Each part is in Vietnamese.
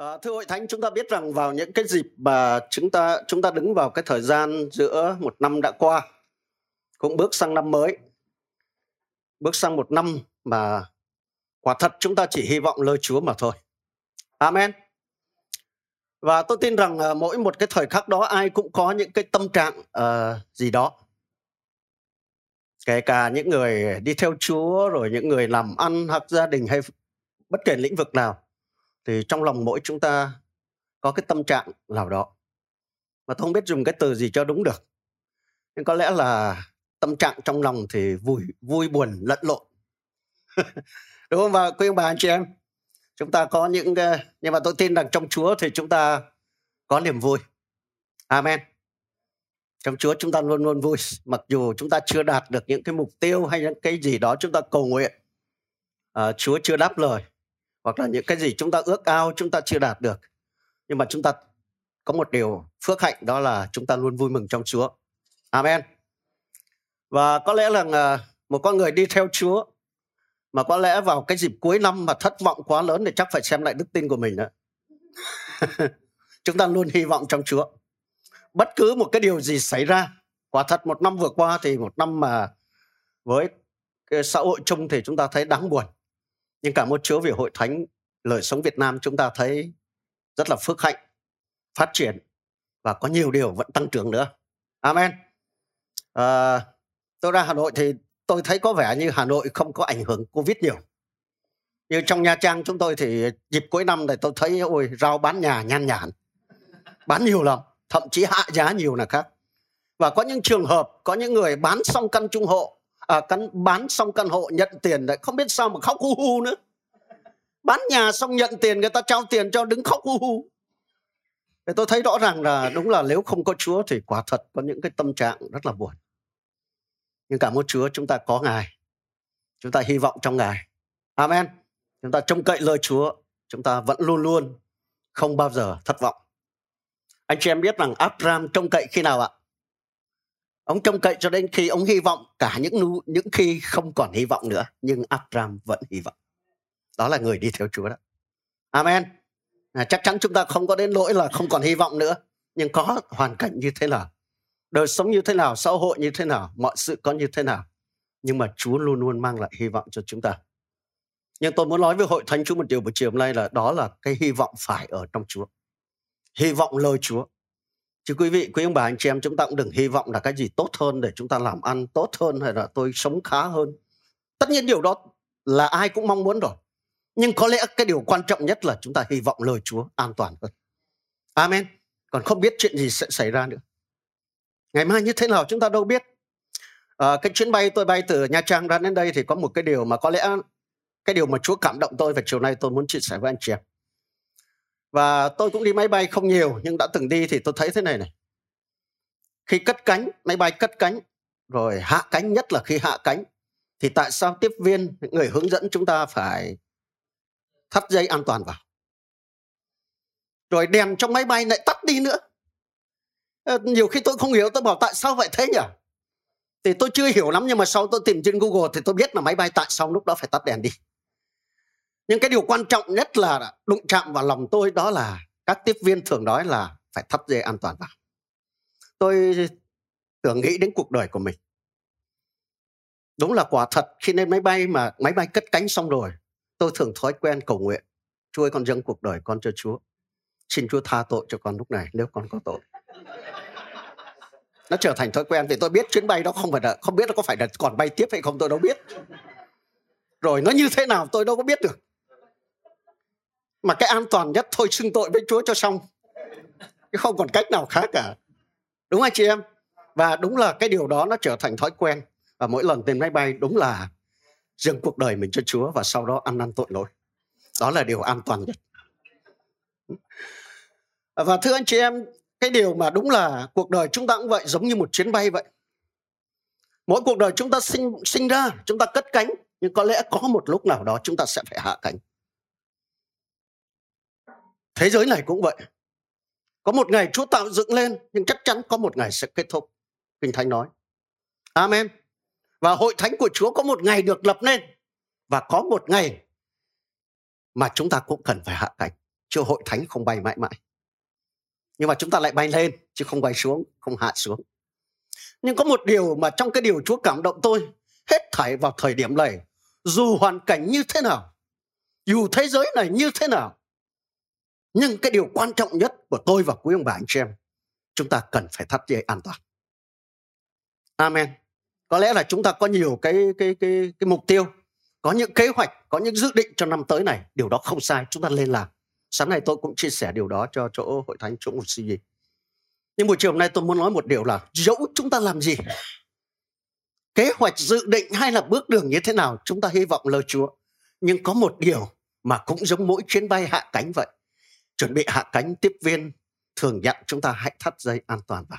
À, thưa hội thánh, chúng ta biết rằng vào những cái dịp mà chúng ta chúng ta đứng vào cái thời gian giữa một năm đã qua, cũng bước sang năm mới, bước sang một năm mà quả thật chúng ta chỉ hy vọng lời Chúa mà thôi. Amen. Và tôi tin rằng uh, mỗi một cái thời khắc đó ai cũng có những cái tâm trạng uh, gì đó. Kể cả những người đi theo Chúa rồi những người làm ăn hoặc gia đình hay bất kể lĩnh vực nào thì trong lòng mỗi chúng ta có cái tâm trạng nào đó. Mà tôi không biết dùng cái từ gì cho đúng được. Nhưng có lẽ là tâm trạng trong lòng thì vui vui buồn lẫn lộn. Đúng không và quý ông bà anh chị em? Chúng ta có những nhưng mà tôi tin rằng trong Chúa thì chúng ta có niềm vui. Amen. Trong Chúa chúng ta luôn luôn vui. Mặc dù chúng ta chưa đạt được những cái mục tiêu hay những cái gì đó chúng ta cầu nguyện à, Chúa chưa đáp lời hoặc là những cái gì chúng ta ước ao chúng ta chưa đạt được nhưng mà chúng ta có một điều phước hạnh đó là chúng ta luôn vui mừng trong Chúa. Amen. Và có lẽ là à, một con người đi theo Chúa mà có lẽ vào cái dịp cuối năm mà thất vọng quá lớn thì chắc phải xem lại đức tin của mình đó. chúng ta luôn hy vọng trong Chúa. Bất cứ một cái điều gì xảy ra, quả thật một năm vừa qua thì một năm mà với cái xã hội chung thì chúng ta thấy đáng buồn nhưng cảm ơn Chúa vì hội thánh lời sống Việt Nam chúng ta thấy rất là phước hạnh, phát triển và có nhiều điều vẫn tăng trưởng nữa. Amen. À, tôi ra Hà Nội thì tôi thấy có vẻ như Hà Nội không có ảnh hưởng Covid nhiều. Như trong Nha Trang chúng tôi thì dịp cuối năm này tôi thấy ôi rau bán nhà nhan nhản. Bán nhiều lắm, thậm chí hạ giá nhiều là khác. Và có những trường hợp, có những người bán xong căn trung hộ Ờ, à, căn bán xong căn hộ nhận tiền lại không biết sao mà khóc hu hu nữa. Bán nhà xong nhận tiền người ta trao tiền cho đứng khóc hu hu. Thì tôi thấy rõ ràng là đúng là nếu không có Chúa thì quả thật có những cái tâm trạng rất là buồn. Nhưng cảm ơn Chúa chúng ta có Ngài. Chúng ta hy vọng trong Ngài. Amen. Chúng ta trông cậy lời Chúa chúng ta vẫn luôn luôn không bao giờ thất vọng. Anh chị em biết rằng Abraham trông cậy khi nào ạ? Ông trông cậy cho đến khi ông hy vọng cả những những khi không còn hy vọng nữa nhưng Abraham vẫn hy vọng. Đó là người đi theo Chúa đó. Amen. À, chắc chắn chúng ta không có đến lỗi là không còn hy vọng nữa nhưng có hoàn cảnh như thế nào đời sống như thế nào xã hội như thế nào mọi sự có như thế nào nhưng mà Chúa luôn luôn mang lại hy vọng cho chúng ta. Nhưng tôi muốn nói với hội thánh Chúa một điều buổi chiều hôm nay là đó là cái hy vọng phải ở trong Chúa. Hy vọng lời Chúa chứ quý vị quý ông bà anh chị em chúng ta cũng đừng hy vọng là cái gì tốt hơn để chúng ta làm ăn tốt hơn hay là tôi sống khá hơn. Tất nhiên điều đó là ai cũng mong muốn rồi. Nhưng có lẽ cái điều quan trọng nhất là chúng ta hy vọng lời Chúa an toàn hơn. Amen. Còn không biết chuyện gì sẽ xảy ra nữa. Ngày mai như thế nào chúng ta đâu biết. À, cái chuyến bay tôi bay từ Nha Trang ra đến đây thì có một cái điều mà có lẽ cái điều mà Chúa cảm động tôi và chiều nay tôi muốn chia sẻ với anh chị em và tôi cũng đi máy bay không nhiều, nhưng đã từng đi thì tôi thấy thế này này. Khi cất cánh, máy bay cất cánh, rồi hạ cánh, nhất là khi hạ cánh, thì tại sao tiếp viên người hướng dẫn chúng ta phải thắt dây an toàn vào? Rồi đèn trong máy bay lại tắt đi nữa. Ờ, nhiều khi tôi không hiểu, tôi bảo tại sao vậy thế nhỉ? Thì tôi chưa hiểu lắm, nhưng mà sau tôi tìm trên google thì tôi biết là máy bay tại sao lúc đó phải tắt đèn đi nhưng cái điều quan trọng nhất là đụng chạm vào lòng tôi, đó là các tiếp viên thường nói là phải thắt dây an toàn vào. Tôi tưởng nghĩ đến cuộc đời của mình. Đúng là quả thật, khi lên máy bay mà máy bay cất cánh xong rồi, tôi thường thói quen cầu nguyện, chúa ơi, con dâng cuộc đời con cho chúa. Xin chúa tha tội cho con lúc này, nếu con có tội. Nó trở thành thói quen vì tôi biết chuyến bay đó không phải là không biết nó có phải là còn bay tiếp hay không tôi đâu biết. Rồi nó như thế nào tôi đâu có biết được mà cái an toàn nhất thôi xưng tội với Chúa cho xong. Chứ không còn cách nào khác cả. Đúng không chị em? Và đúng là cái điều đó nó trở thành thói quen. Và mỗi lần lên máy bay đúng là dâng cuộc đời mình cho Chúa và sau đó ăn năn tội lỗi. Đó là điều an toàn nhất. Và thưa anh chị em, cái điều mà đúng là cuộc đời chúng ta cũng vậy, giống như một chuyến bay vậy. Mỗi cuộc đời chúng ta sinh sinh ra, chúng ta cất cánh, nhưng có lẽ có một lúc nào đó chúng ta sẽ phải hạ cánh. Thế giới này cũng vậy. Có một ngày Chúa tạo dựng lên, nhưng chắc chắn có một ngày sẽ kết thúc. Kinh Thánh nói. Amen. Và hội thánh của Chúa có một ngày được lập nên. Và có một ngày mà chúng ta cũng cần phải hạ cánh. chứ hội thánh không bay mãi mãi nhưng mà chúng ta lại bay lên chứ không bay xuống không hạ xuống nhưng có một điều mà trong cái điều chúa cảm động tôi hết thảy vào thời điểm này dù hoàn cảnh như thế nào dù thế giới này như thế nào nhưng cái điều quan trọng nhất của tôi và quý ông bà anh chị em, chúng ta cần phải thắt dây an toàn. Amen. Có lẽ là chúng ta có nhiều cái cái cái cái mục tiêu, có những kế hoạch, có những dự định cho năm tới này. Điều đó không sai, chúng ta lên làm. Sáng nay tôi cũng chia sẻ điều đó cho chỗ hội thánh chỗ một gì nhưng buổi chiều hôm nay tôi muốn nói một điều là dẫu chúng ta làm gì, kế hoạch, dự định hay là bước đường như thế nào, chúng ta hy vọng lời chúa. Nhưng có một điều mà cũng giống mỗi chuyến bay hạ cánh vậy chuẩn bị hạ cánh tiếp viên, thường dặn chúng ta hãy thắt dây an toàn vào.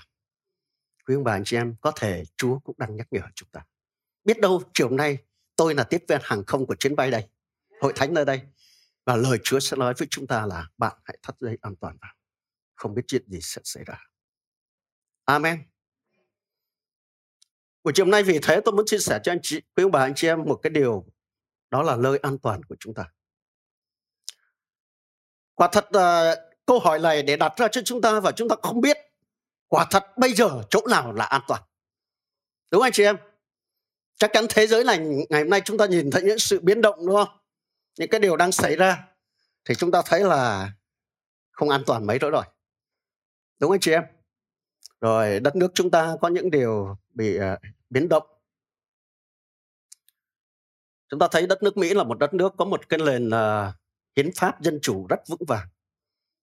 Quý ông bà anh chị em, có thể chúa cũng đang nhắc nhở chúng ta. Biết đâu chiều nay tôi là tiếp viên hàng không của chuyến bay đây, hội thánh nơi đây, và lời chúa sẽ nói với chúng ta là bạn hãy thắt dây an toàn vào. Không biết chuyện gì sẽ xảy ra. Amen. Buổi chiều nay vì thế tôi muốn chia sẻ cho anh chị, quý ông bà anh chị em, một cái điều, đó là lời an toàn của chúng ta quả thật uh, câu hỏi này để đặt ra cho chúng ta và chúng ta không biết quả thật bây giờ chỗ nào là an toàn? Đúng anh chị em? Chắc chắn thế giới này ngày hôm nay chúng ta nhìn thấy những sự biến động đúng không? Những cái điều đang xảy ra thì chúng ta thấy là không an toàn mấy nữa rồi. Đúng anh chị em? Rồi đất nước chúng ta có những điều bị uh, biến động. Chúng ta thấy đất nước mỹ là một đất nước có một cái nền uh, hiến pháp dân chủ rất vững vàng.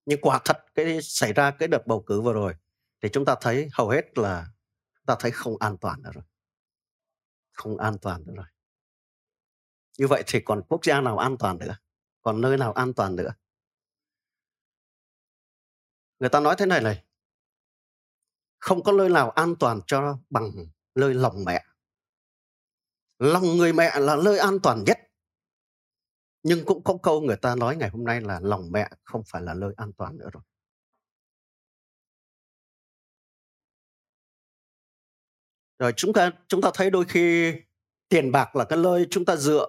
Nhưng quả thật cái xảy ra cái đợt bầu cử vừa rồi thì chúng ta thấy hầu hết là, chúng ta thấy không an toàn nữa rồi. Không an toàn nữa rồi. Như vậy thì còn quốc gia nào an toàn nữa? Còn nơi nào an toàn nữa? Người ta nói thế này này. Không có nơi nào an toàn cho bằng nơi lòng mẹ. Lòng người mẹ là nơi an toàn nhất nhưng cũng có câu người ta nói ngày hôm nay là lòng mẹ không phải là nơi an toàn nữa rồi. Rồi chúng ta chúng ta thấy đôi khi tiền bạc là cái nơi chúng ta dựa,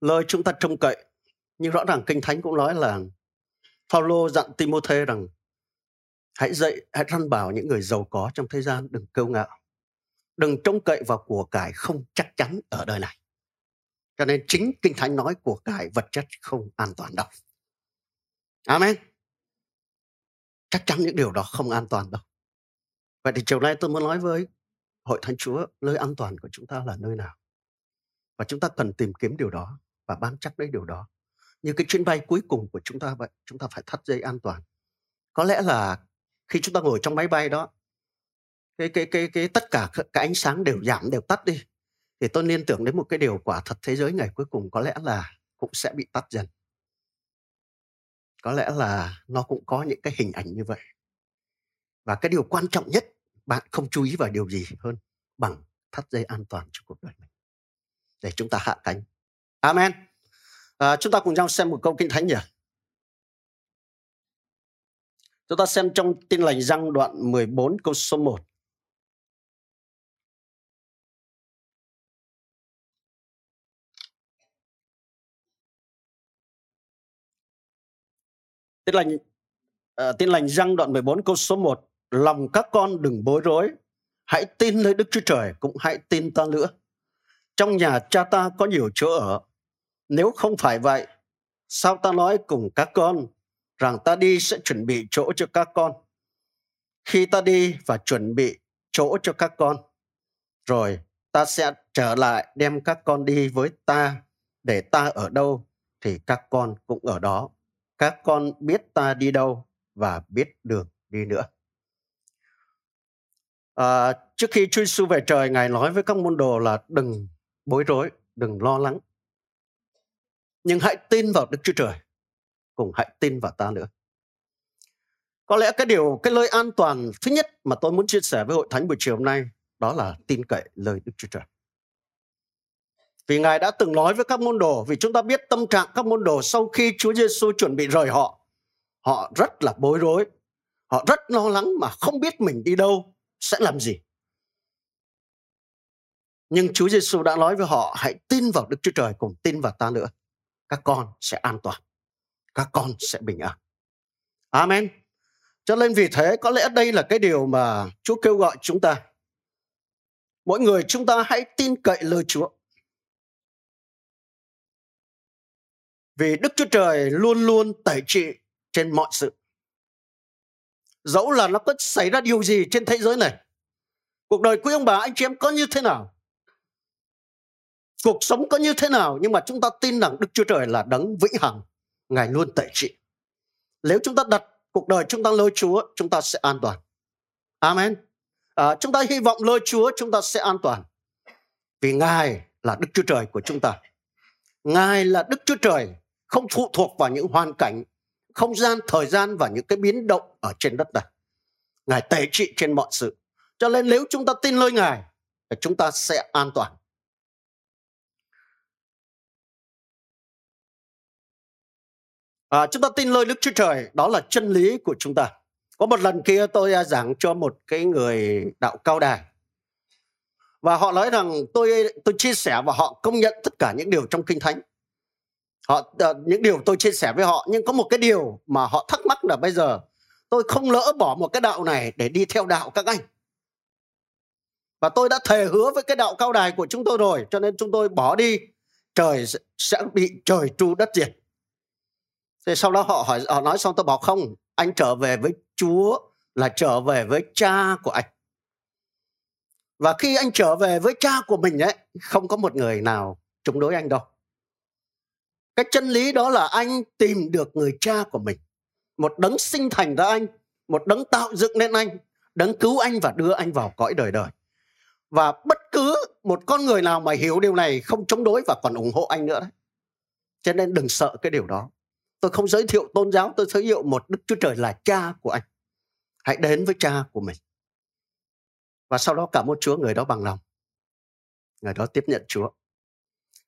nơi chúng ta trông cậy. Nhưng rõ ràng kinh thánh cũng nói là Phaolô dặn Timôthê rằng, hãy dạy hãy răn bảo những người giàu có trong thế gian, đừng kiêu ngạo, đừng trông cậy vào của cải không chắc chắn ở đời này cho nên chính kinh thánh nói của cải vật chất không an toàn đâu. Amen. Chắc chắn những điều đó không an toàn đâu. Vậy thì chiều nay tôi muốn nói với hội thánh chúa, nơi an toàn của chúng ta là nơi nào? Và chúng ta cần tìm kiếm điều đó và bám chắc lấy điều đó. Như cái chuyến bay cuối cùng của chúng ta vậy, chúng ta phải thắt dây an toàn. Có lẽ là khi chúng ta ngồi trong máy bay đó, cái cái cái cái tất cả cái ánh sáng đều giảm, đều tắt đi thì tôi liên tưởng đến một cái điều quả thật thế giới ngày cuối cùng có lẽ là cũng sẽ bị tắt dần. Có lẽ là nó cũng có những cái hình ảnh như vậy. Và cái điều quan trọng nhất bạn không chú ý vào điều gì hơn bằng thắt dây an toàn cho cuộc đời mình. Để chúng ta hạ cánh. Amen. À, chúng ta cùng nhau xem một câu kinh thánh nhỉ? Chúng ta xem trong tin lành răng đoạn 14 câu số 1 Tin lành uh, ờ, tin lành răng đoạn 14 câu số 1 lòng các con đừng bối rối hãy tin nơi Đức Chúa Trời cũng hãy tin ta nữa. Trong nhà cha ta có nhiều chỗ ở nếu không phải vậy sao ta nói cùng các con rằng ta đi sẽ chuẩn bị chỗ cho các con? Khi ta đi và chuẩn bị chỗ cho các con rồi ta sẽ trở lại đem các con đi với ta để ta ở đâu thì các con cũng ở đó các con biết ta đi đâu và biết đường đi nữa. À, trước khi Chúa Giêsu về trời, Ngài nói với các môn đồ là đừng bối rối, đừng lo lắng. Nhưng hãy tin vào Đức Chúa Trời, cùng hãy tin vào ta nữa. Có lẽ cái điều, cái lời an toàn thứ nhất mà tôi muốn chia sẻ với hội thánh buổi chiều hôm nay đó là tin cậy lời Đức Chúa Trời. Vì Ngài đã từng nói với các môn đồ, vì chúng ta biết tâm trạng các môn đồ sau khi Chúa Giêsu chuẩn bị rời họ, họ rất là bối rối, họ rất lo lắng mà không biết mình đi đâu, sẽ làm gì. Nhưng Chúa Giêsu đã nói với họ hãy tin vào Đức Chúa Trời cùng tin vào ta nữa. Các con sẽ an toàn. các con sẽ bình an. Amen. Cho nên vì thế có lẽ đây là cái điều mà Chúa kêu gọi chúng ta. Mỗi người chúng ta hãy tin cậy lời Chúa. Vì Đức Chúa Trời luôn luôn tẩy trị trên mọi sự. Dẫu là nó có xảy ra điều gì trên thế giới này. Cuộc đời quý ông bà anh chị em có như thế nào? Cuộc sống có như thế nào? Nhưng mà chúng ta tin rằng Đức Chúa Trời là đấng vĩnh hằng. Ngài luôn tẩy trị. Nếu chúng ta đặt cuộc đời chúng ta lôi Chúa, chúng ta sẽ an toàn. Amen. À, chúng ta hy vọng lôi Chúa chúng ta sẽ an toàn. Vì Ngài là Đức Chúa Trời của chúng ta. Ngài là Đức Chúa Trời không phụ thuộc vào những hoàn cảnh, không gian, thời gian và những cái biến động ở trên đất này. Ngài tẩy trị trên mọi sự. Cho nên nếu chúng ta tin lời Ngài, thì chúng ta sẽ an toàn. À, chúng ta tin lời Đức Chúa Trời, đó là chân lý của chúng ta. Có một lần kia tôi à, giảng cho một cái người đạo cao đài. Và họ nói rằng tôi tôi chia sẻ và họ công nhận tất cả những điều trong Kinh Thánh. Họ uh, những điều tôi chia sẻ với họ nhưng có một cái điều mà họ thắc mắc là bây giờ tôi không lỡ bỏ một cái đạo này để đi theo đạo các anh. Và tôi đã thề hứa với cái đạo cao đài của chúng tôi rồi cho nên chúng tôi bỏ đi trời sẽ bị trời tru đất diệt. Thế sau đó họ hỏi họ nói xong tôi bảo không, anh trở về với Chúa là trở về với cha của anh. Và khi anh trở về với cha của mình ấy, không có một người nào chống đối anh đâu. Cái chân lý đó là anh tìm được người cha của mình. Một đấng sinh thành ra anh, một đấng tạo dựng nên anh, đấng cứu anh và đưa anh vào cõi đời đời. Và bất cứ một con người nào mà hiểu điều này không chống đối và còn ủng hộ anh nữa đấy. Cho nên đừng sợ cái điều đó. Tôi không giới thiệu tôn giáo, tôi giới thiệu một Đức Chúa Trời là cha của anh. Hãy đến với cha của mình. Và sau đó cảm ơn Chúa người đó bằng lòng. Người đó tiếp nhận Chúa.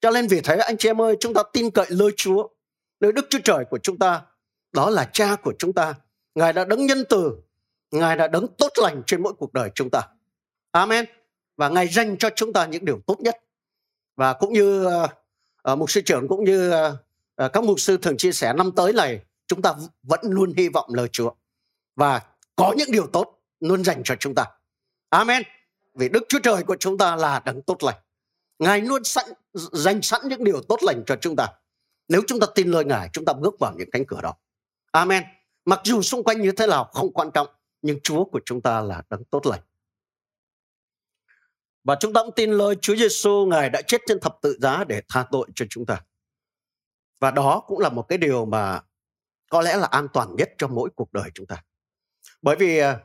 Cho nên vì thế anh chị em ơi, chúng ta tin cậy lời Chúa. Nơi Đức Chúa Trời của chúng ta, đó là cha của chúng ta. Ngài đã đấng nhân từ, Ngài đã đấng tốt lành trên mỗi cuộc đời chúng ta. Amen. Và Ngài dành cho chúng ta những điều tốt nhất. Và cũng như uh, mục sư trưởng cũng như uh, các mục sư thường chia sẻ năm tới này chúng ta vẫn luôn hy vọng lời Chúa và có những điều tốt luôn dành cho chúng ta. Amen. Vì Đức Chúa Trời của chúng ta là đấng tốt lành. Ngài luôn sẵn dành sẵn những điều tốt lành cho chúng ta. Nếu chúng ta tin lời Ngài, chúng ta bước vào những cánh cửa đó. Amen. Mặc dù xung quanh như thế nào không quan trọng, nhưng Chúa của chúng ta là đấng tốt lành. Và chúng ta cũng tin lời Chúa Giêsu Ngài đã chết trên thập tự giá để tha tội cho chúng ta. Và đó cũng là một cái điều mà có lẽ là an toàn nhất cho mỗi cuộc đời chúng ta. Bởi vì à,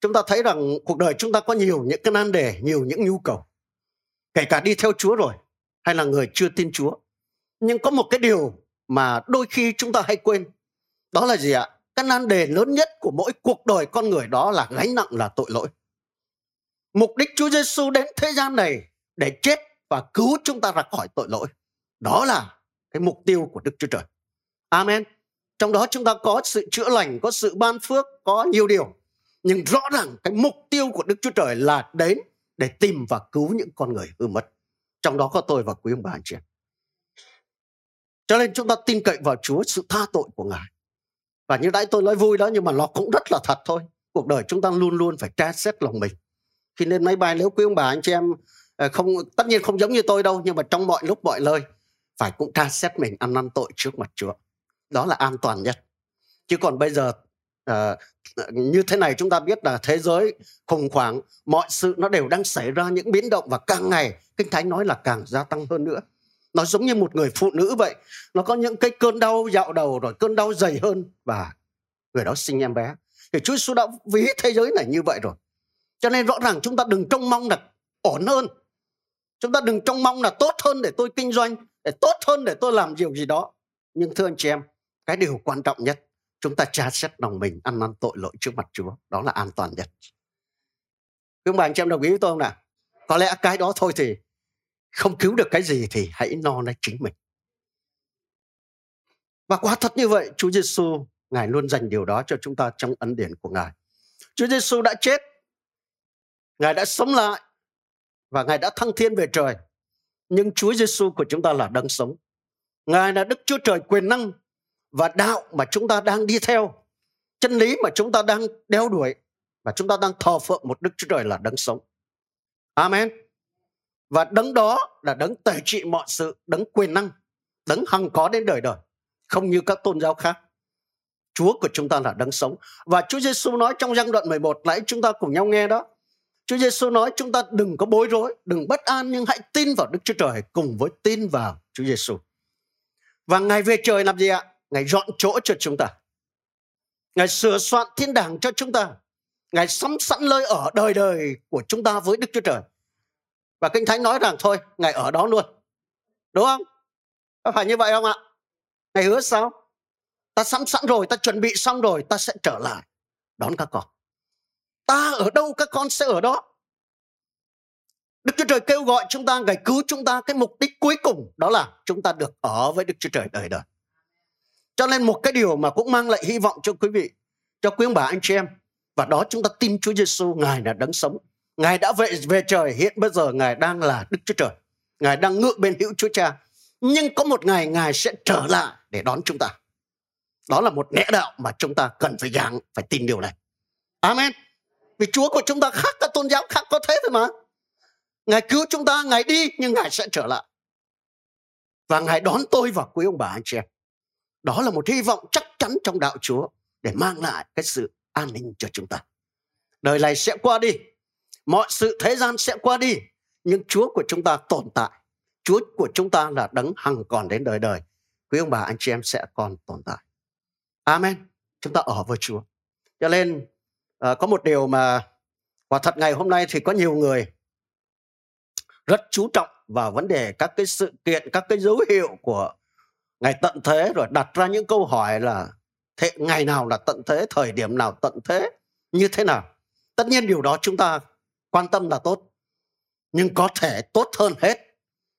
chúng ta thấy rằng cuộc đời chúng ta có nhiều những cái nan đề, nhiều những nhu cầu. Kể cả đi theo Chúa rồi hay là người chưa tin Chúa. Nhưng có một cái điều mà đôi khi chúng ta hay quên. Đó là gì ạ? Cái nan đề lớn nhất của mỗi cuộc đời con người đó là gánh nặng là tội lỗi. Mục đích Chúa Giêsu đến thế gian này để chết và cứu chúng ta ra khỏi tội lỗi. Đó là cái mục tiêu của Đức Chúa Trời. Amen. Trong đó chúng ta có sự chữa lành, có sự ban phước, có nhiều điều. Nhưng rõ ràng cái mục tiêu của Đức Chúa Trời là đến để tìm và cứu những con người hư mất. Trong đó có tôi và quý ông bà anh chị. Cho nên chúng ta tin cậy vào Chúa, sự tha tội của Ngài. Và như nãy tôi nói vui đó, nhưng mà nó cũng rất là thật thôi. Cuộc đời chúng ta luôn luôn phải tra xét lòng mình. Khi lên máy bay, nếu quý ông bà anh chị em ờ, không, tất nhiên không giống như tôi đâu, nhưng mà trong mọi lúc, mọi nơi, phải cũng tra xét mình ăn năn tội trước mặt Chúa. Đó là an toàn nhất. Chứ còn bây giờ à, như thế này chúng ta biết là thế giới khủng hoảng, mọi sự nó đều đang xảy ra những biến động và càng ngày Kinh Thánh nói là càng gia tăng hơn nữa. Nó giống như một người phụ nữ vậy. Nó có những cái cơn đau dạo đầu rồi cơn đau dày hơn và người đó sinh em bé. Thì Chúa Giêsu đã ví thế giới này như vậy rồi. Cho nên rõ ràng chúng ta đừng trông mong là ổn hơn. Chúng ta đừng trông mong là tốt hơn để tôi kinh doanh để tốt hơn để tôi làm điều gì đó nhưng thưa anh chị em cái điều quan trọng nhất chúng ta tra xét lòng mình ăn năn tội lỗi trước mặt Chúa. Đó là an toàn nhất. Các bạn anh chị em đồng ý với tôi không nào? Có lẽ cái đó thôi thì không cứu được cái gì thì hãy lo lấy chính mình. Và quá thật như vậy, Chúa Giêsu Ngài luôn dành điều đó cho chúng ta trong ấn điển của Ngài. Chúa Giêsu đã chết. Ngài đã sống lại. Và Ngài đã thăng thiên về trời. Nhưng Chúa Giêsu của chúng ta là đấng sống. Ngài là Đức Chúa Trời quyền năng và đạo mà chúng ta đang đi theo, chân lý mà chúng ta đang đeo đuổi và chúng ta đang thờ phượng một Đức Chúa Trời là đấng sống. Amen. Và đấng đó là đấng tể trị mọi sự, đấng quyền năng, đấng hằng có đến đời đời, không như các tôn giáo khác. Chúa của chúng ta là đấng sống. Và Chúa Giêsu nói trong giăng đoạn 11 nãy chúng ta cùng nhau nghe đó. Chúa Giêsu nói chúng ta đừng có bối rối, đừng bất an nhưng hãy tin vào Đức Chúa Trời cùng với tin vào Chúa Giêsu. Và Ngài về trời làm gì ạ? Ngài dọn chỗ cho chúng ta. Ngài sửa soạn thiên đàng cho chúng ta. Ngài sắm sẵn nơi ở đời đời của chúng ta với Đức Chúa Trời. Và Kinh Thánh nói rằng thôi, Ngài ở đó luôn. Đúng không? Có phải như vậy không ạ? Ngài hứa sao? Ta sắm sẵn rồi, ta chuẩn bị xong rồi, ta sẽ trở lại đón các con. Ta ở đâu các con sẽ ở đó. Đức Chúa Trời kêu gọi chúng ta, Ngài cứu chúng ta. Cái mục đích cuối cùng đó là chúng ta được ở với Đức Chúa Trời đời đời. Cho nên một cái điều mà cũng mang lại hy vọng cho quý vị, cho quý ông bà anh chị em. Và đó chúng ta tin Chúa Giêsu Ngài là đấng sống. Ngài đã về về trời, hiện bây giờ Ngài đang là Đức Chúa Trời. Ngài đang ngự bên hữu Chúa Cha. Nhưng có một ngày Ngài sẽ trở lại để đón chúng ta. Đó là một lẽ đạo mà chúng ta cần phải giảng, phải tin điều này. Amen. Vì Chúa của chúng ta khác các tôn giáo khác có thế thôi mà. Ngài cứu chúng ta, Ngài đi nhưng Ngài sẽ trở lại. Và Ngài đón tôi và quý ông bà anh chị em. Đó là một hy vọng chắc chắn trong đạo Chúa để mang lại cái sự an ninh cho chúng ta. Đời này sẽ qua đi, mọi sự thế gian sẽ qua đi, nhưng Chúa của chúng ta tồn tại. Chúa của chúng ta là đấng hằng còn đến đời đời. Quý ông bà anh chị em sẽ còn tồn tại. Amen. Chúng ta ở với Chúa. Cho nên à, có một điều mà quả thật ngày hôm nay thì có nhiều người rất chú trọng vào vấn đề các cái sự kiện, các cái dấu hiệu của ngày tận thế rồi đặt ra những câu hỏi là thế ngày nào là tận thế, thời điểm nào tận thế, như thế nào. Tất nhiên điều đó chúng ta quan tâm là tốt. Nhưng có thể tốt hơn hết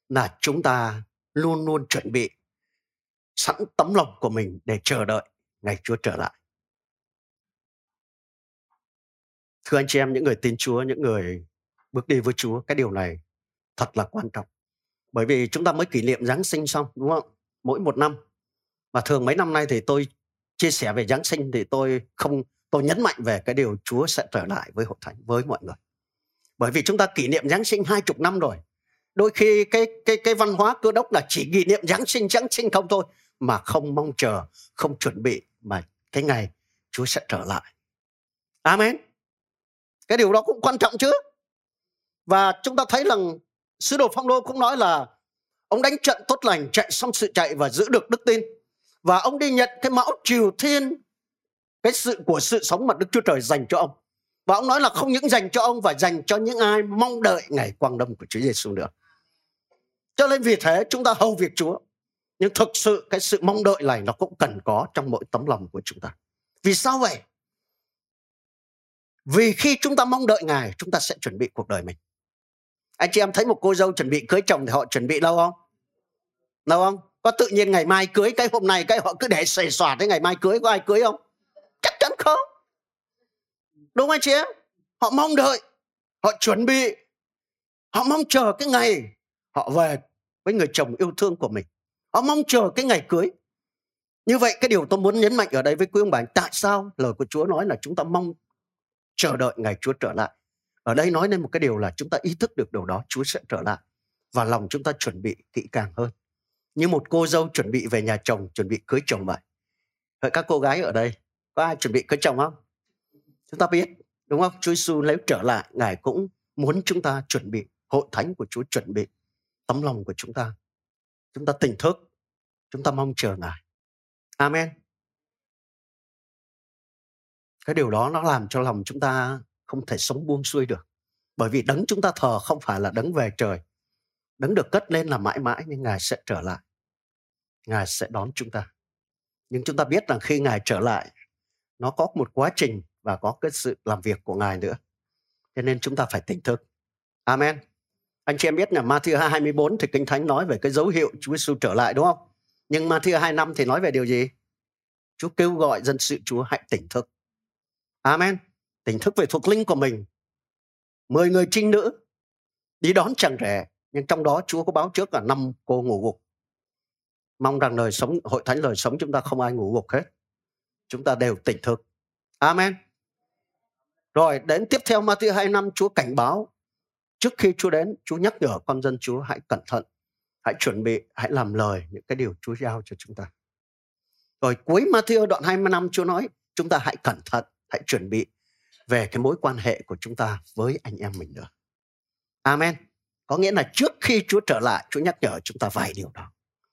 là chúng ta luôn luôn chuẩn bị sẵn tấm lòng của mình để chờ đợi ngày Chúa trở lại. Thưa anh chị em, những người tin Chúa, những người bước đi với Chúa, cái điều này thật là quan trọng. Bởi vì chúng ta mới kỷ niệm Giáng sinh xong, đúng không? Mỗi một năm. Và thường mấy năm nay thì tôi chia sẻ về Giáng sinh thì tôi không tôi nhấn mạnh về cái điều Chúa sẽ trở lại với hội thánh với mọi người. Bởi vì chúng ta kỷ niệm Giáng sinh hai chục năm rồi. Đôi khi cái cái cái văn hóa cơ đốc là chỉ kỷ niệm Giáng sinh Giáng sinh không thôi mà không mong chờ, không chuẩn bị mà cái ngày Chúa sẽ trở lại. Amen. Cái điều đó cũng quan trọng chứ. Và chúng ta thấy rằng sứ đồ Phong đô cũng nói là ông đánh trận tốt lành, chạy xong sự chạy và giữ được đức tin. Và ông đi nhận cái mão triều thiên cái sự của sự sống mà Đức Chúa Trời dành cho ông. Và ông nói là không những dành cho ông và dành cho những ai mong đợi ngày quang đông của Chúa Giêsu nữa. Cho nên vì thế chúng ta hầu việc Chúa. Nhưng thực sự cái sự mong đợi này nó cũng cần có trong mỗi tấm lòng của chúng ta. Vì sao vậy? Vì khi chúng ta mong đợi Ngài, chúng ta sẽ chuẩn bị cuộc đời mình. Anh chị em thấy một cô dâu chuẩn bị cưới chồng thì họ chuẩn bị lâu không? Đúng không? Có tự nhiên ngày mai cưới, cái hôm nay cái họ cứ để xề xòa tới ngày mai cưới, có ai cưới không? Chắc chắn không. Đúng không anh chị em? Họ mong đợi, họ chuẩn bị, họ mong chờ cái ngày họ về với người chồng yêu thương của mình. Họ mong chờ cái ngày cưới. Như vậy cái điều tôi muốn nhấn mạnh ở đây với quý ông bà tại sao lời của Chúa nói là chúng ta mong chờ đợi ngày Chúa trở lại. Ở đây nói lên một cái điều là chúng ta ý thức được điều đó Chúa sẽ trở lại và lòng chúng ta chuẩn bị kỹ càng hơn. Như một cô dâu chuẩn bị về nhà chồng, chuẩn bị cưới chồng vậy. Vậy các cô gái ở đây có ai chuẩn bị cưới chồng không? Chúng ta biết, đúng không? Chúa Giêsu nếu trở lại, Ngài cũng muốn chúng ta chuẩn bị, hội thánh của Chúa chuẩn bị tấm lòng của chúng ta. Chúng ta tỉnh thức, chúng ta mong chờ Ngài. Amen. Cái điều đó nó làm cho lòng chúng ta không thể sống buông xuôi được. Bởi vì đấng chúng ta thờ không phải là đấng về trời. Đấng được cất lên là mãi mãi nhưng Ngài sẽ trở lại. Ngài sẽ đón chúng ta. Nhưng chúng ta biết rằng khi Ngài trở lại, nó có một quá trình và có cái sự làm việc của Ngài nữa. Cho nên chúng ta phải tỉnh thức. Amen. Anh chị em biết là Matthew 24 thì Kinh Thánh nói về cái dấu hiệu Chúa Giêsu trở lại đúng không? Nhưng Matthew 25 thì nói về điều gì? Chúa kêu gọi dân sự Chúa hãy tỉnh thức. Amen. Tỉnh thức về thuộc linh của mình. Mười người trinh nữ đi đón chàng rể. Nhưng trong đó Chúa có báo trước là năm cô ngủ gục. Mong rằng lời sống hội thánh lời sống chúng ta không ai ngủ gục hết. Chúng ta đều tỉnh thức. Amen. Rồi đến tiếp theo Matthew 2 năm Chúa cảnh báo trước khi Chúa đến, Chúa nhắc nhở con dân Chúa hãy cẩn thận, hãy chuẩn bị, hãy làm lời những cái điều Chúa giao cho chúng ta. Rồi cuối Matthew đoạn 25 Chúa nói chúng ta hãy cẩn thận, hãy chuẩn bị về cái mối quan hệ của chúng ta với anh em mình nữa. Amen. Có nghĩa là trước khi Chúa trở lại, Chúa nhắc nhở chúng ta vài điều đó.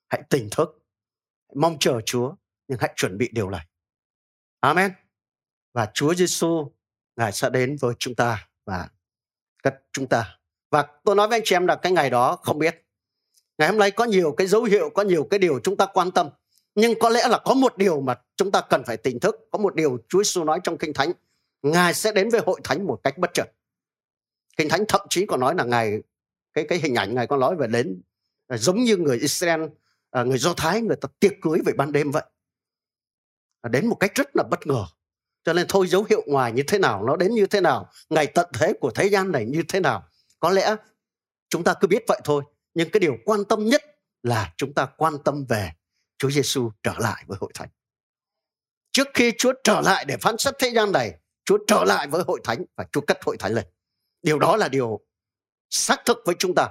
Hãy tỉnh thức, mong chờ Chúa, nhưng hãy chuẩn bị điều này. Amen. Và Chúa Giêsu Ngài sẽ đến với chúng ta và cất chúng ta. Và tôi nói với anh chị em là cái ngày đó không biết. Ngày hôm nay có nhiều cái dấu hiệu, có nhiều cái điều chúng ta quan tâm. Nhưng có lẽ là có một điều mà chúng ta cần phải tỉnh thức. Có một điều Chúa Giêsu nói trong Kinh Thánh. Ngài sẽ đến với hội thánh một cách bất chợt. Kinh Thánh thậm chí còn nói là Ngài, cái cái hình ảnh Ngài có nói về đến à, giống như người Israel, à, người Do Thái, người ta tiệc cưới về ban đêm vậy. À, đến một cách rất là bất ngờ. Cho nên thôi dấu hiệu ngoài như thế nào nó đến như thế nào ngày tận thế của thế gian này như thế nào có lẽ chúng ta cứ biết vậy thôi. Nhưng cái điều quan tâm nhất là chúng ta quan tâm về Chúa Giêsu trở lại với hội thánh. Trước khi Chúa trở lại để phán xét thế gian này Chúa trở lại với hội thánh và Chúa cất hội thánh lên. Điều đó là điều xác thực với chúng ta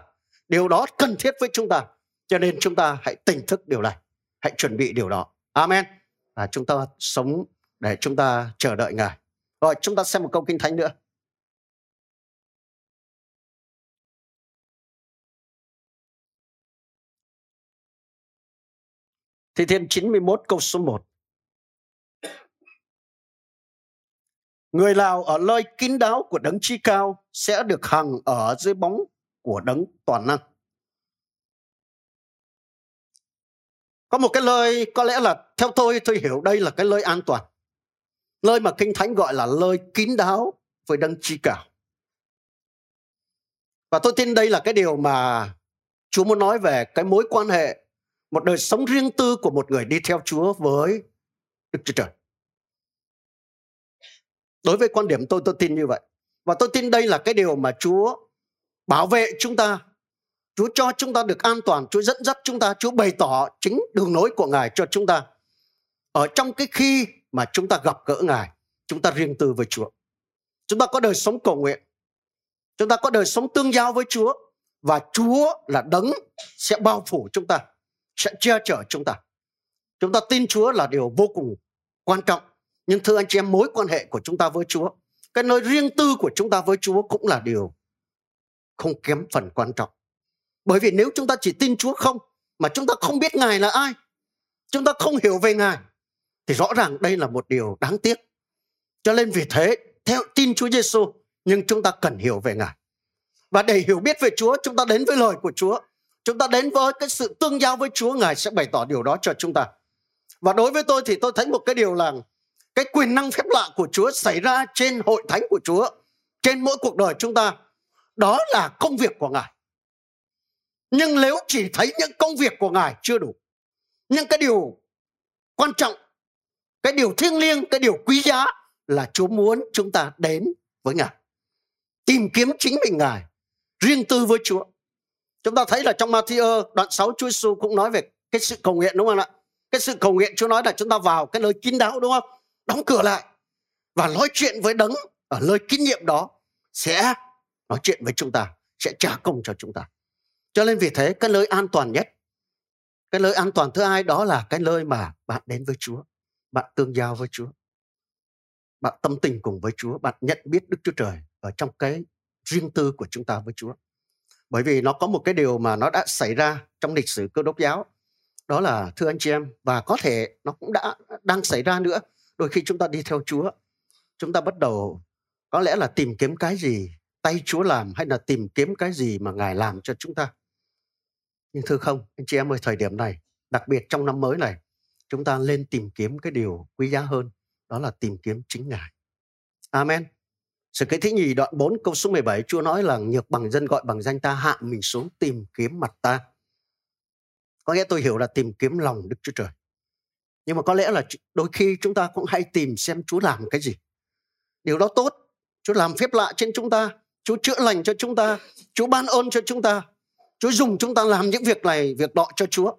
điều đó cần thiết với chúng ta cho nên chúng ta hãy tỉnh thức điều này hãy chuẩn bị điều đó amen và chúng ta sống để chúng ta chờ đợi Ngài. Rồi, chúng ta xem một câu kinh thánh nữa. Thi Thiên 91 câu số 1. Người nào ở nơi kín đáo của đấng chi cao sẽ được hằng ở dưới bóng của đấng toàn năng. Có một cái lời có lẽ là theo tôi tôi hiểu đây là cái lời an toàn. Lời mà Kinh Thánh gọi là lời kín đáo với đấng chi cao. Và tôi tin đây là cái điều mà Chúa muốn nói về cái mối quan hệ, một đời sống riêng tư của một người đi theo Chúa với Đức Chúa Trời. Đối với quan điểm tôi, tôi tin như vậy. Và tôi tin đây là cái điều mà Chúa bảo vệ chúng ta. Chúa cho chúng ta được an toàn, Chúa dẫn dắt chúng ta, Chúa bày tỏ chính đường lối của Ngài cho chúng ta. Ở trong cái khi mà chúng ta gặp gỡ Ngài, chúng ta riêng tư với Chúa. Chúng ta có đời sống cầu nguyện. Chúng ta có đời sống tương giao với Chúa và Chúa là đấng sẽ bao phủ chúng ta, sẽ che chở chúng ta. Chúng ta tin Chúa là điều vô cùng quan trọng. Nhưng thưa anh chị em, mối quan hệ của chúng ta với Chúa, cái nơi riêng tư của chúng ta với Chúa cũng là điều không kém phần quan trọng. Bởi vì nếu chúng ta chỉ tin Chúa không, mà chúng ta không biết Ngài là ai, chúng ta không hiểu về Ngài, thì rõ ràng đây là một điều đáng tiếc. Cho nên vì thế, theo tin Chúa Giêsu, nhưng chúng ta cần hiểu về Ngài. Và để hiểu biết về Chúa, chúng ta đến với lời của Chúa. Chúng ta đến với cái sự tương giao với Chúa, Ngài sẽ bày tỏ điều đó cho chúng ta. Và đối với tôi thì tôi thấy một cái điều là cái quyền năng phép lạ của Chúa xảy ra trên hội thánh của Chúa, trên mỗi cuộc đời chúng ta. Đó là công việc của Ngài. Nhưng nếu chỉ thấy những công việc của Ngài chưa đủ. Nhưng cái điều quan trọng cái điều thiêng liêng cái điều quý giá là chúa muốn chúng ta đến với ngài tìm kiếm chính mình ngài riêng tư với chúa chúng ta thấy là trong Matthew đoạn 6 Chúa Giêsu cũng nói về cái sự cầu nguyện đúng không ạ cái sự cầu nguyện Chúa nói là chúng ta vào cái nơi kín đáo đúng không đóng cửa lại và nói chuyện với đấng ở nơi kinh nghiệm đó sẽ nói chuyện với chúng ta sẽ trả công cho chúng ta cho nên vì thế cái nơi an toàn nhất cái nơi an toàn thứ hai đó là cái nơi mà bạn đến với Chúa bạn tương giao với Chúa. Bạn tâm tình cùng với Chúa, bạn nhận biết Đức Chúa Trời ở trong cái riêng tư của chúng ta với Chúa. Bởi vì nó có một cái điều mà nó đã xảy ra trong lịch sử cơ đốc giáo. Đó là thưa anh chị em và có thể nó cũng đã đang xảy ra nữa. Đôi khi chúng ta đi theo Chúa, chúng ta bắt đầu có lẽ là tìm kiếm cái gì tay Chúa làm hay là tìm kiếm cái gì mà Ngài làm cho chúng ta. Nhưng thưa không, anh chị em ơi, thời điểm này, đặc biệt trong năm mới này, chúng ta lên tìm kiếm cái điều quý giá hơn đó là tìm kiếm chính Ngài. Amen. Sự ký thứ nhì đoạn 4 câu số 17 Chúa nói là nhược bằng dân gọi bằng danh ta hạ mình xuống tìm kiếm mặt ta. Có nghĩa tôi hiểu là tìm kiếm lòng Đức Chúa Trời. Nhưng mà có lẽ là đôi khi chúng ta cũng hay tìm xem Chúa làm cái gì. Điều đó tốt. Chúa làm phép lạ trên chúng ta. Chúa chữa lành cho chúng ta. Chúa ban ơn cho chúng ta. Chúa dùng chúng ta làm những việc này, việc đó cho Chúa.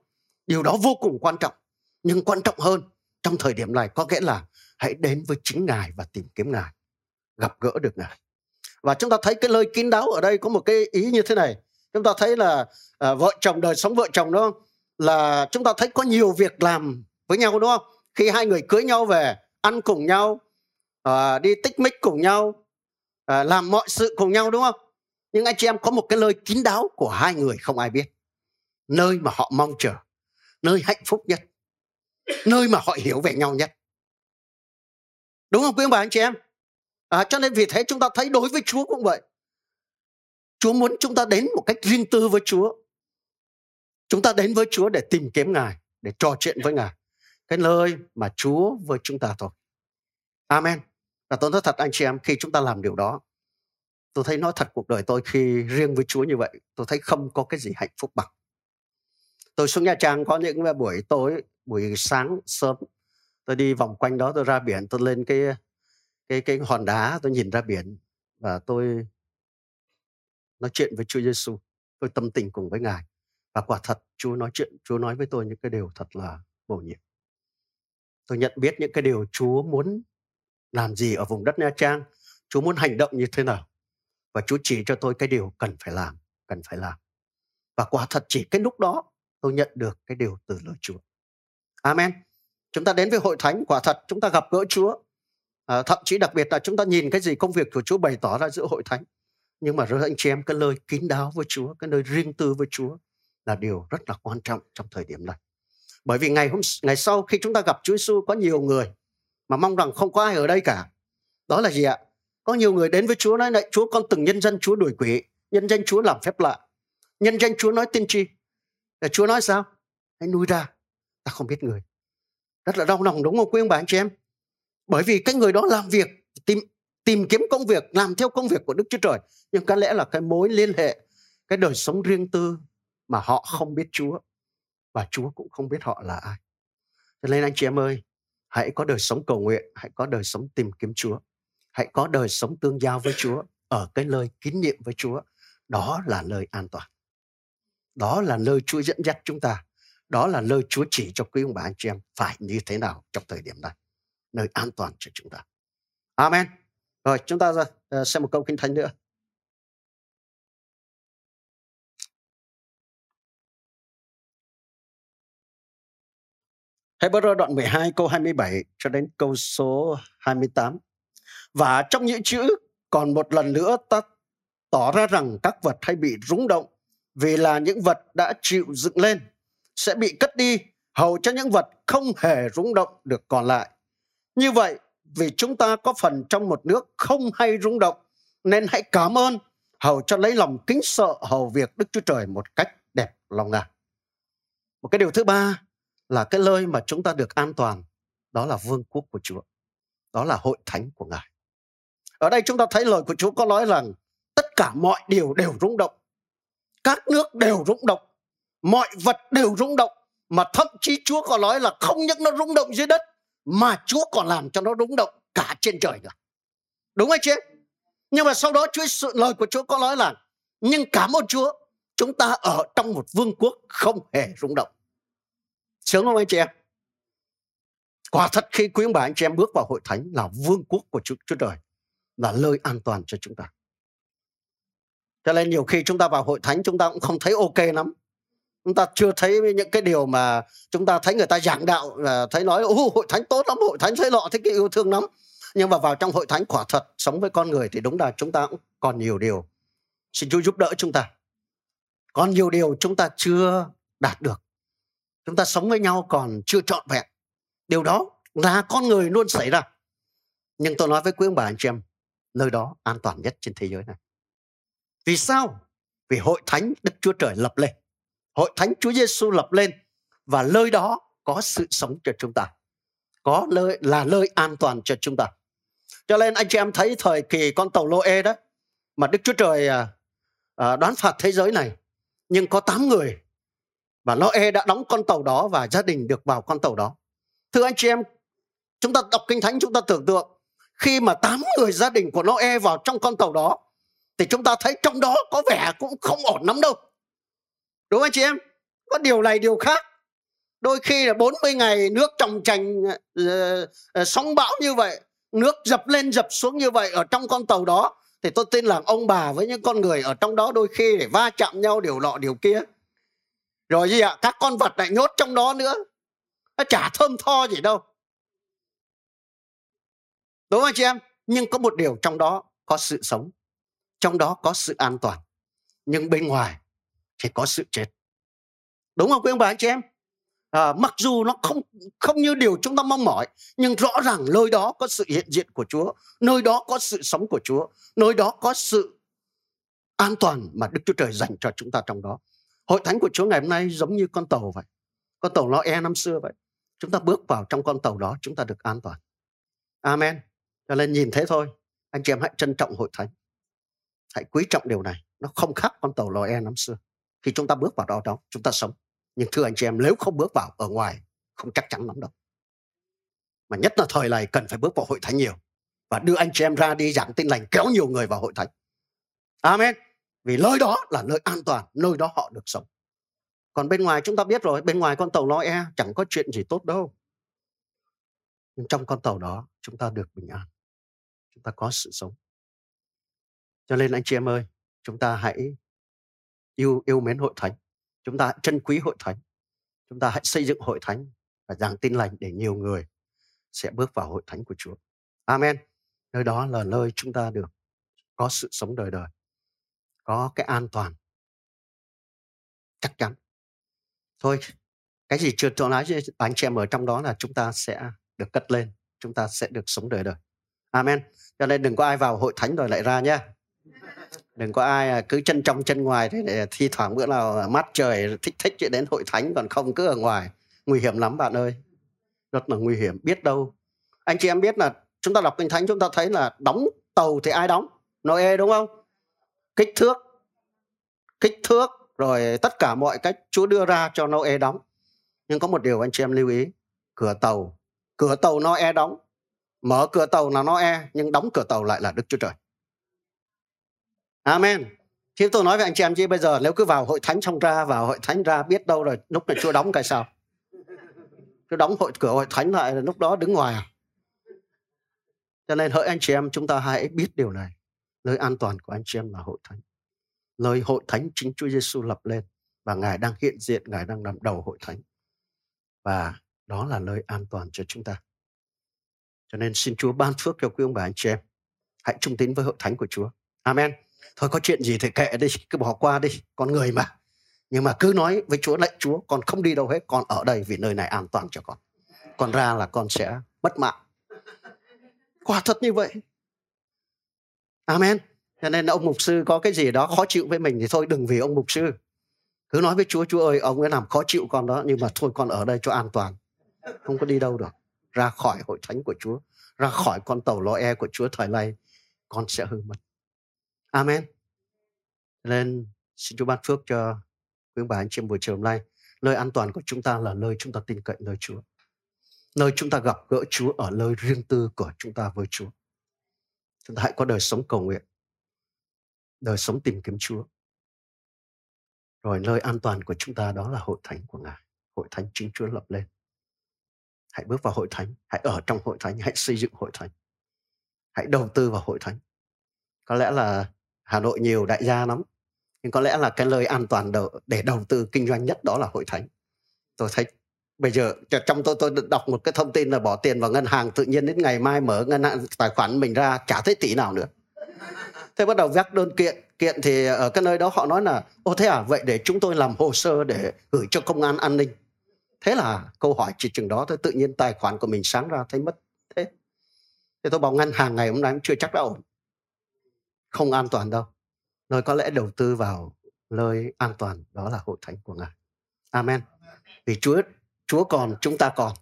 điều đó vô cùng quan trọng nhưng quan trọng hơn trong thời điểm này có nghĩa là hãy đến với chính ngài và tìm kiếm ngài gặp gỡ được ngài và chúng ta thấy cái lời kín đáo ở đây có một cái ý như thế này chúng ta thấy là à, vợ chồng đời sống vợ chồng đó là chúng ta thấy có nhiều việc làm với nhau đúng không? Khi hai người cưới nhau về ăn cùng nhau à, đi tích mích cùng nhau à, làm mọi sự cùng nhau đúng không? Nhưng anh chị em có một cái lời kín đáo của hai người không ai biết. Nơi mà họ mong chờ nơi hạnh phúc nhất nơi mà họ hiểu về nhau nhất. Đúng không quý ông bà anh chị em? À, cho nên vì thế chúng ta thấy đối với chúa cũng vậy. Chúa muốn chúng ta đến một cách riêng tư với chúa. Chúng ta đến với chúa để tìm kiếm ngài để trò chuyện với ngài cái nơi mà chúa với chúng ta thôi. Amen. Và tôi nói thật anh chị em, khi chúng ta làm điều đó, tôi thấy nói thật cuộc đời tôi khi riêng với chúa như vậy, tôi thấy không có cái gì hạnh phúc bằng. Tôi xuống nha trang có những buổi tối, buổi sáng sớm, tôi đi vòng quanh đó, tôi ra biển, tôi lên cái cái cái hòn đá, tôi nhìn ra biển và tôi nói chuyện với Chúa Giêsu tôi tâm tình cùng với ngài. Và quả thật Chúa nói chuyện, Chúa nói với tôi những cái điều thật là bổ nhiệm tôi nhận biết những cái điều Chúa muốn làm gì ở vùng đất Nha Trang Chúa muốn hành động như thế nào và Chúa chỉ cho tôi cái điều cần phải làm cần phải làm. Và quả thật chỉ cái lúc đó tôi nhận được cái điều từ lời Chúa. Amen. Chúng ta đến với hội thánh quả thật chúng ta gặp gỡ Chúa. À, thậm chí đặc biệt là chúng ta nhìn cái gì công việc của Chúa bày tỏ ra giữa hội thánh. Nhưng mà rất anh chị em cái lời kín đáo với Chúa cái nơi riêng tư với Chúa là điều rất là quan trọng trong thời điểm này bởi vì ngày hôm ngày sau khi chúng ta gặp Chúa Giêsu có nhiều người mà mong rằng không có ai ở đây cả. Đó là gì ạ? Có nhiều người đến với Chúa nói này, Chúa con từng nhân dân, Chúa đuổi quỷ, nhân danh Chúa làm phép lạ, nhân danh Chúa nói tiên tri. Để Chúa nói sao? Hãy nuôi ra ta không biết người. Rất là đau lòng, đúng không quý ông bà, anh chị em? Bởi vì cái người đó làm việc, tìm tìm kiếm công việc, làm theo công việc của đức chúa trời. Nhưng có lẽ là cái mối liên hệ, cái đời sống riêng tư mà họ không biết chúa và chúa cũng không biết họ là ai. Cho nên anh chị em ơi, hãy có đời sống cầu nguyện, hãy có đời sống tìm kiếm chúa. Hãy có đời sống tương giao với chúa, ở cái nơi kín nhiệm với chúa. Đó là nơi an toàn. Đó là nơi chúa dẫn dắt chúng ta. Đó là nơi chúa chỉ cho quý ông bà anh chị em phải như thế nào trong thời điểm này. Nơi an toàn cho chúng ta. Amen. Rồi, chúng ta ra xem một câu kinh thánh nữa. Hebrew đoạn 12 câu 27 cho đến câu số 28. Và trong những chữ còn một lần nữa ta tỏ ra rằng các vật hay bị rung động vì là những vật đã chịu dựng lên sẽ bị cất đi hầu cho những vật không hề rung động được còn lại. Như vậy, vì chúng ta có phần trong một nước không hay rung động, nên hãy cảm ơn hầu cho lấy lòng kính sợ hầu việc Đức Chúa Trời một cách đẹp lòng ngài. Một cái điều thứ ba là cái nơi mà chúng ta được an toàn, đó là vương quốc của Chúa. Đó là hội thánh của Ngài. Ở đây chúng ta thấy lời của Chúa có nói rằng tất cả mọi điều đều rung động. Các nước đều rung động. Mọi vật đều rung động. Mà thậm chí Chúa có nói là không những nó rung động dưới đất mà Chúa còn làm cho nó rung động cả trên trời nữa. Đúng hay chứ? Nhưng mà sau đó Chúa sự lời của Chúa có nói là nhưng cảm ơn Chúa chúng ta ở trong một vương quốc không hề rung động. Sướng không anh chị em? Quả thật khi quý ông bà anh chị em bước vào hội thánh là vương quốc của Chúa, Chúa Trời, là nơi an toàn cho chúng ta. Cho nên nhiều khi chúng ta vào hội thánh chúng ta cũng không thấy ok lắm. Chúng ta chưa thấy những cái điều mà chúng ta thấy người ta giảng đạo là thấy nói Ô, hội thánh tốt lắm, hội thánh thấy lọ thấy cái yêu thương lắm. Nhưng mà vào trong hội thánh quả thật sống với con người thì đúng là chúng ta cũng còn nhiều điều. Xin Chúa giúp đỡ chúng ta. Còn nhiều điều chúng ta chưa đạt được chúng ta sống với nhau còn chưa trọn vẹn. Điều đó là con người luôn xảy ra. Nhưng tôi nói với quý ông bà anh chị em nơi đó an toàn nhất trên thế giới này. Vì sao? Vì hội thánh đức chúa trời lập lên. Hội thánh chúa giêsu lập lên và nơi đó có sự sống cho chúng ta. Có nơi là nơi an toàn cho chúng ta. Cho nên anh chị em thấy thời kỳ con tàu Lô-ê đó mà đức chúa trời à, à, đoán phạt thế giới này nhưng có 8 người và Noe đã đóng con tàu đó và gia đình được vào con tàu đó. Thưa anh chị em, chúng ta đọc kinh thánh chúng ta tưởng tượng khi mà tám người gia đình của Noe vào trong con tàu đó thì chúng ta thấy trong đó có vẻ cũng không ổn lắm đâu. Đúng không anh chị em? Có điều này điều khác. đôi khi là 40 ngày nước trồng trành uh, ờ, uh, ờ, sóng bão như vậy nước dập lên dập xuống như vậy ở trong con tàu đó thì tôi tin là ông bà với những con người ở trong đó đôi khi để va chạm nhau điều lọ điều kia rồi gì ạ? Các con vật lại nhốt trong đó nữa. Nó chả thơm tho gì đâu. Đúng không chị em? Nhưng có một điều trong đó có sự sống. Trong đó có sự an toàn. Nhưng bên ngoài thì có sự chết. Đúng không quý ông bà anh chị em? À, mặc dù nó không không như điều chúng ta mong mỏi nhưng rõ ràng nơi đó có sự hiện diện của Chúa nơi đó có sự sống của Chúa nơi đó có sự an toàn mà Đức Chúa Trời dành cho chúng ta trong đó hội thánh của Chúa ngày hôm nay giống như con tàu vậy. Con tàu Noe năm xưa vậy. Chúng ta bước vào trong con tàu đó, chúng ta được an toàn. Amen. Cho nên nhìn thế thôi, anh chị em hãy trân trọng hội thánh. Hãy quý trọng điều này. Nó không khác con tàu Noe năm xưa. Khi chúng ta bước vào đó đó, chúng ta sống. Nhưng thưa anh chị em, nếu không bước vào ở ngoài, không chắc chắn lắm đâu. Mà nhất là thời này cần phải bước vào hội thánh nhiều. Và đưa anh chị em ra đi giảng tin lành, kéo nhiều người vào hội thánh. Amen vì nơi đó là nơi an toàn nơi đó họ được sống. Còn bên ngoài chúng ta biết rồi bên ngoài con tàu lo e chẳng có chuyện gì tốt đâu. Nhưng trong con tàu đó chúng ta được bình an chúng ta có sự sống. Cho nên anh chị em ơi chúng ta hãy yêu yêu mến hội thánh. Chúng ta hãy trân quý hội thánh. Chúng ta hãy xây dựng hội thánh và giảng tin lành để nhiều người sẽ bước vào hội thánh của Chúa. Amen. Nơi đó là nơi chúng ta được có sự sống đời đời, có cái an toàn. Chắc chắn. Thôi, cái gì chưa tôi nói với anh chị em ở trong đó là chúng ta sẽ được cất lên, chúng ta sẽ được sống đời đời. Amen. Cho nên đừng có ai vào hội thánh rồi lại ra nhé. Đừng có ai à, cứ chân trong chân ngoài thế để thi thoảng bữa nào mắt trời thích thích chuyện đến hội thánh còn không cứ ở ngoài. Nguy hiểm lắm bạn ơi. Rất là nguy hiểm. Biết đâu. Anh chị em biết là chúng ta đọc kinh thánh chúng ta thấy là đóng tàu thì ai đóng? Noe đúng không? Kích thước kích thước rồi tất cả mọi cách Chúa đưa ra cho Noe đóng nhưng có một điều anh chị em lưu ý cửa tàu cửa tàu Noe đóng mở cửa tàu là Noe nhưng đóng cửa tàu lại là Đức Chúa Trời Amen. khi tôi nói với anh chị em chứ bây giờ nếu cứ vào hội thánh xong ra, vào hội thánh ra biết đâu rồi lúc này Chúa đóng cái sao. Chúa đóng hội cửa hội thánh lại lúc đó đứng ngoài à. Cho nên hỡi anh chị em chúng ta hãy biết điều này. Nơi an toàn của anh chị em là hội thánh. Nơi hội thánh chính Chúa Giêsu lập lên và Ngài đang hiện diện, Ngài đang làm đầu hội thánh. Và đó là nơi an toàn cho chúng ta. Cho nên xin Chúa ban phước cho quý ông bà anh chị em. Hãy trung tín với hội thánh của Chúa. Amen thôi có chuyện gì thì kệ đi cứ bỏ qua đi con người mà nhưng mà cứ nói với chúa lạy chúa con không đi đâu hết con ở đây vì nơi này an toàn cho con con ra là con sẽ mất mạng quả thật như vậy amen cho nên ông mục sư có cái gì đó khó chịu với mình thì thôi, đừng vì ông mục sư cứ nói với chúa chúa ơi, ông ấy làm khó chịu con đó, nhưng mà thôi, con ở đây cho an toàn không có đi đâu được ra khỏi hội thánh của chúa, ra khỏi con tàu lo e của chúa thời nay, con sẽ hư mất Amen. Nên xin Chúa ban phước cho quý bà anh chị buổi chiều hôm nay. Nơi an toàn của chúng ta là nơi chúng ta tin cậy nơi Chúa. Nơi chúng ta gặp gỡ Chúa ở nơi riêng tư của chúng ta với Chúa. Chúng ta hãy có đời sống cầu nguyện. Đời sống tìm kiếm Chúa. Rồi nơi an toàn của chúng ta đó là hội thánh của Ngài. Hội thánh chính Chúa lập lên. Hãy bước vào hội thánh. Hãy ở trong hội thánh. Hãy xây dựng hội thánh. Hãy đầu tư vào hội thánh. Có lẽ là Hà Nội nhiều đại gia lắm, nhưng có lẽ là cái nơi an toàn để đầu tư kinh doanh nhất đó là hội thánh tôi thấy bây giờ trong tôi tôi đọc một cái thông tin là bỏ tiền vào ngân hàng, tự nhiên đến ngày mai mở ngân hàng, tài khoản mình ra, chả thấy tỷ nào nữa. Thế bắt đầu vác đơn kiện. Kiện thì ở cái nơi đó họ nói là, ô, thế à vậy để chúng tôi làm hồ sơ để gửi cho công an an ninh. Thế là câu hỏi chỉ chừng đó thôi, tự nhiên tài khoản của mình sáng ra thấy mất thế thì tôi bảo ngân hàng ngày hôm nay cũng chưa chắc đã ổn. Không an toàn đâu. Nơi có lẽ đầu tư vào nơi an toàn, đó là hội thánh của ngài. Amen. Vì chúa chúa còn, chúng ta còn.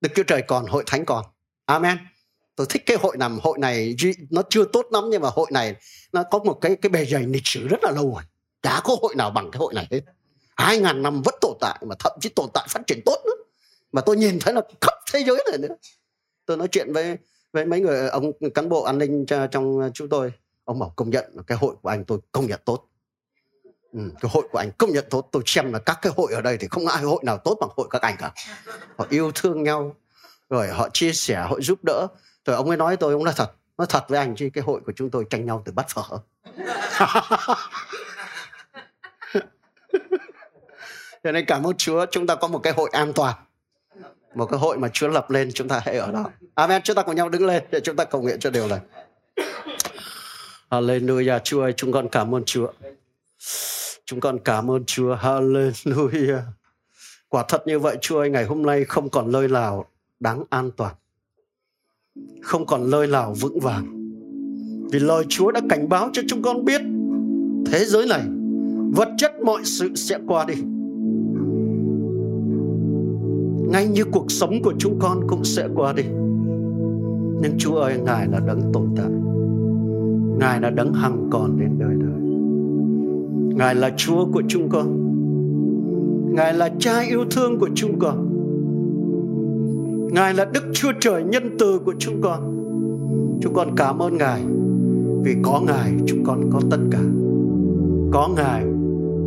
Đức chúa trời còn, hội thánh còn. Amen. Tôi thích cái hội nằm, hội này nó chưa tốt lắm nhưng mà hội này nó có một cái cái bề dày lịch sử rất là lâu rồi. Chả có hội nào bằng cái hội này hết. Hai ngàn năm vẫn tồn tại mà thậm chí tồn tại phát triển tốt nữa. Mà tôi nhìn thấy là khắp thế giới này nữa. Tôi nói chuyện với với mấy người, ông cán bộ an ninh trong, chúng tôi. Ông bảo công nhận cái hội của anh tôi công nhận tốt. Ừ, cái hội của anh công nhận tốt tôi xem là các cái hội ở đây thì không ai hội nào tốt bằng hội các anh cả. Họ yêu thương nhau rồi họ chia sẻ họ giúp đỡ. Rồi ông ấy nói tôi ông nói thật nói thật với anh chứ cái hội của chúng tôi tranh nhau từ bắt phở. Cho nên cảm ơn Chúa chúng ta có một cái hội an toàn. Một cái hội mà Chúa lập lên chúng ta hãy ở đó. Amen. Chúng ta cùng nhau đứng lên để chúng ta cầu nguyện cho điều này. Hallelujah. Chúa ơi chúng con cảm ơn Chúa chúng con cảm ơn Chúa. Hallelujah. Quả thật như vậy, Chúa ơi, ngày hôm nay không còn nơi nào đáng an toàn. Không còn nơi nào vững vàng. Vì lời Chúa đã cảnh báo cho chúng con biết, thế giới này, vật chất mọi sự sẽ qua đi. Ngay như cuộc sống của chúng con cũng sẽ qua đi. Nhưng Chúa ơi, Ngài là đấng tồn tại. Ngài là đấng hằng còn đến đời đời Ngài là Chúa của chúng con. Ngài là cha yêu thương của chúng con. Ngài là Đức Chúa Trời nhân từ của chúng con. Chúng con cảm ơn Ngài Vì có Ngài, chúng con có tất cả. Có Ngài,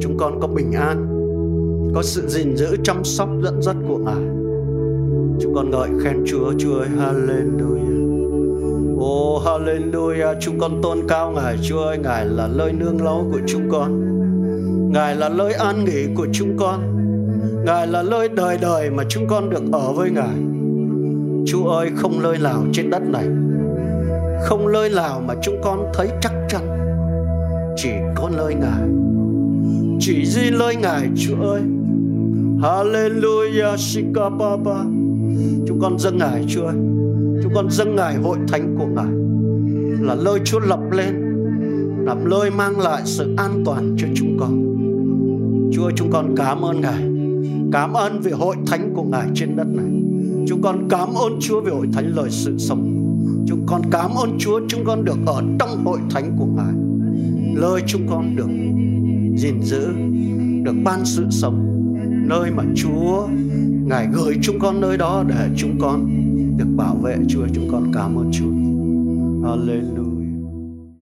chúng con có bình an, Có sự gìn giữ chăm sóc dẫn dắt của Ngài. Chúng con ngợi khen Chúa Chúa ơi, Hallelujah. Oh hallelujah. Chúng con tôn cao Ngài, Chúa ơi, Ngài là nơi nương láu của chúng con. Ngài là nơi an nghỉ của chúng con. Ngài là nơi đời đời mà chúng con được ở với Ngài. Chúa ơi, không nơi nào trên đất này. Không nơi nào mà chúng con thấy chắc chắn. Chỉ có nơi Ngài. Chỉ duy nơi Ngài, Chúa ơi. Hallelujah, Shikababa. Chúng con dâng Ngài, Chúa ơi. Chúng con dâng Ngài, hội thánh của Ngài. Là nơi Chúa lập lên. Làm nơi mang lại sự an toàn cho chúng con. Chúa, chúng con cảm ơn Ngài. Cảm ơn vì hội thánh của Ngài trên đất này. Chúng con cảm ơn Chúa vì hội thánh lời sự sống. Chúng con cảm ơn Chúa, chúng con được ở trong hội thánh của Ngài. Lời chúng con được gìn giữ, Được ban sự sống. Nơi mà Chúa, Ngài gửi chúng con nơi đó để chúng con được bảo vệ. Chúa, chúng con cảm ơn Chúa. Hallelujah.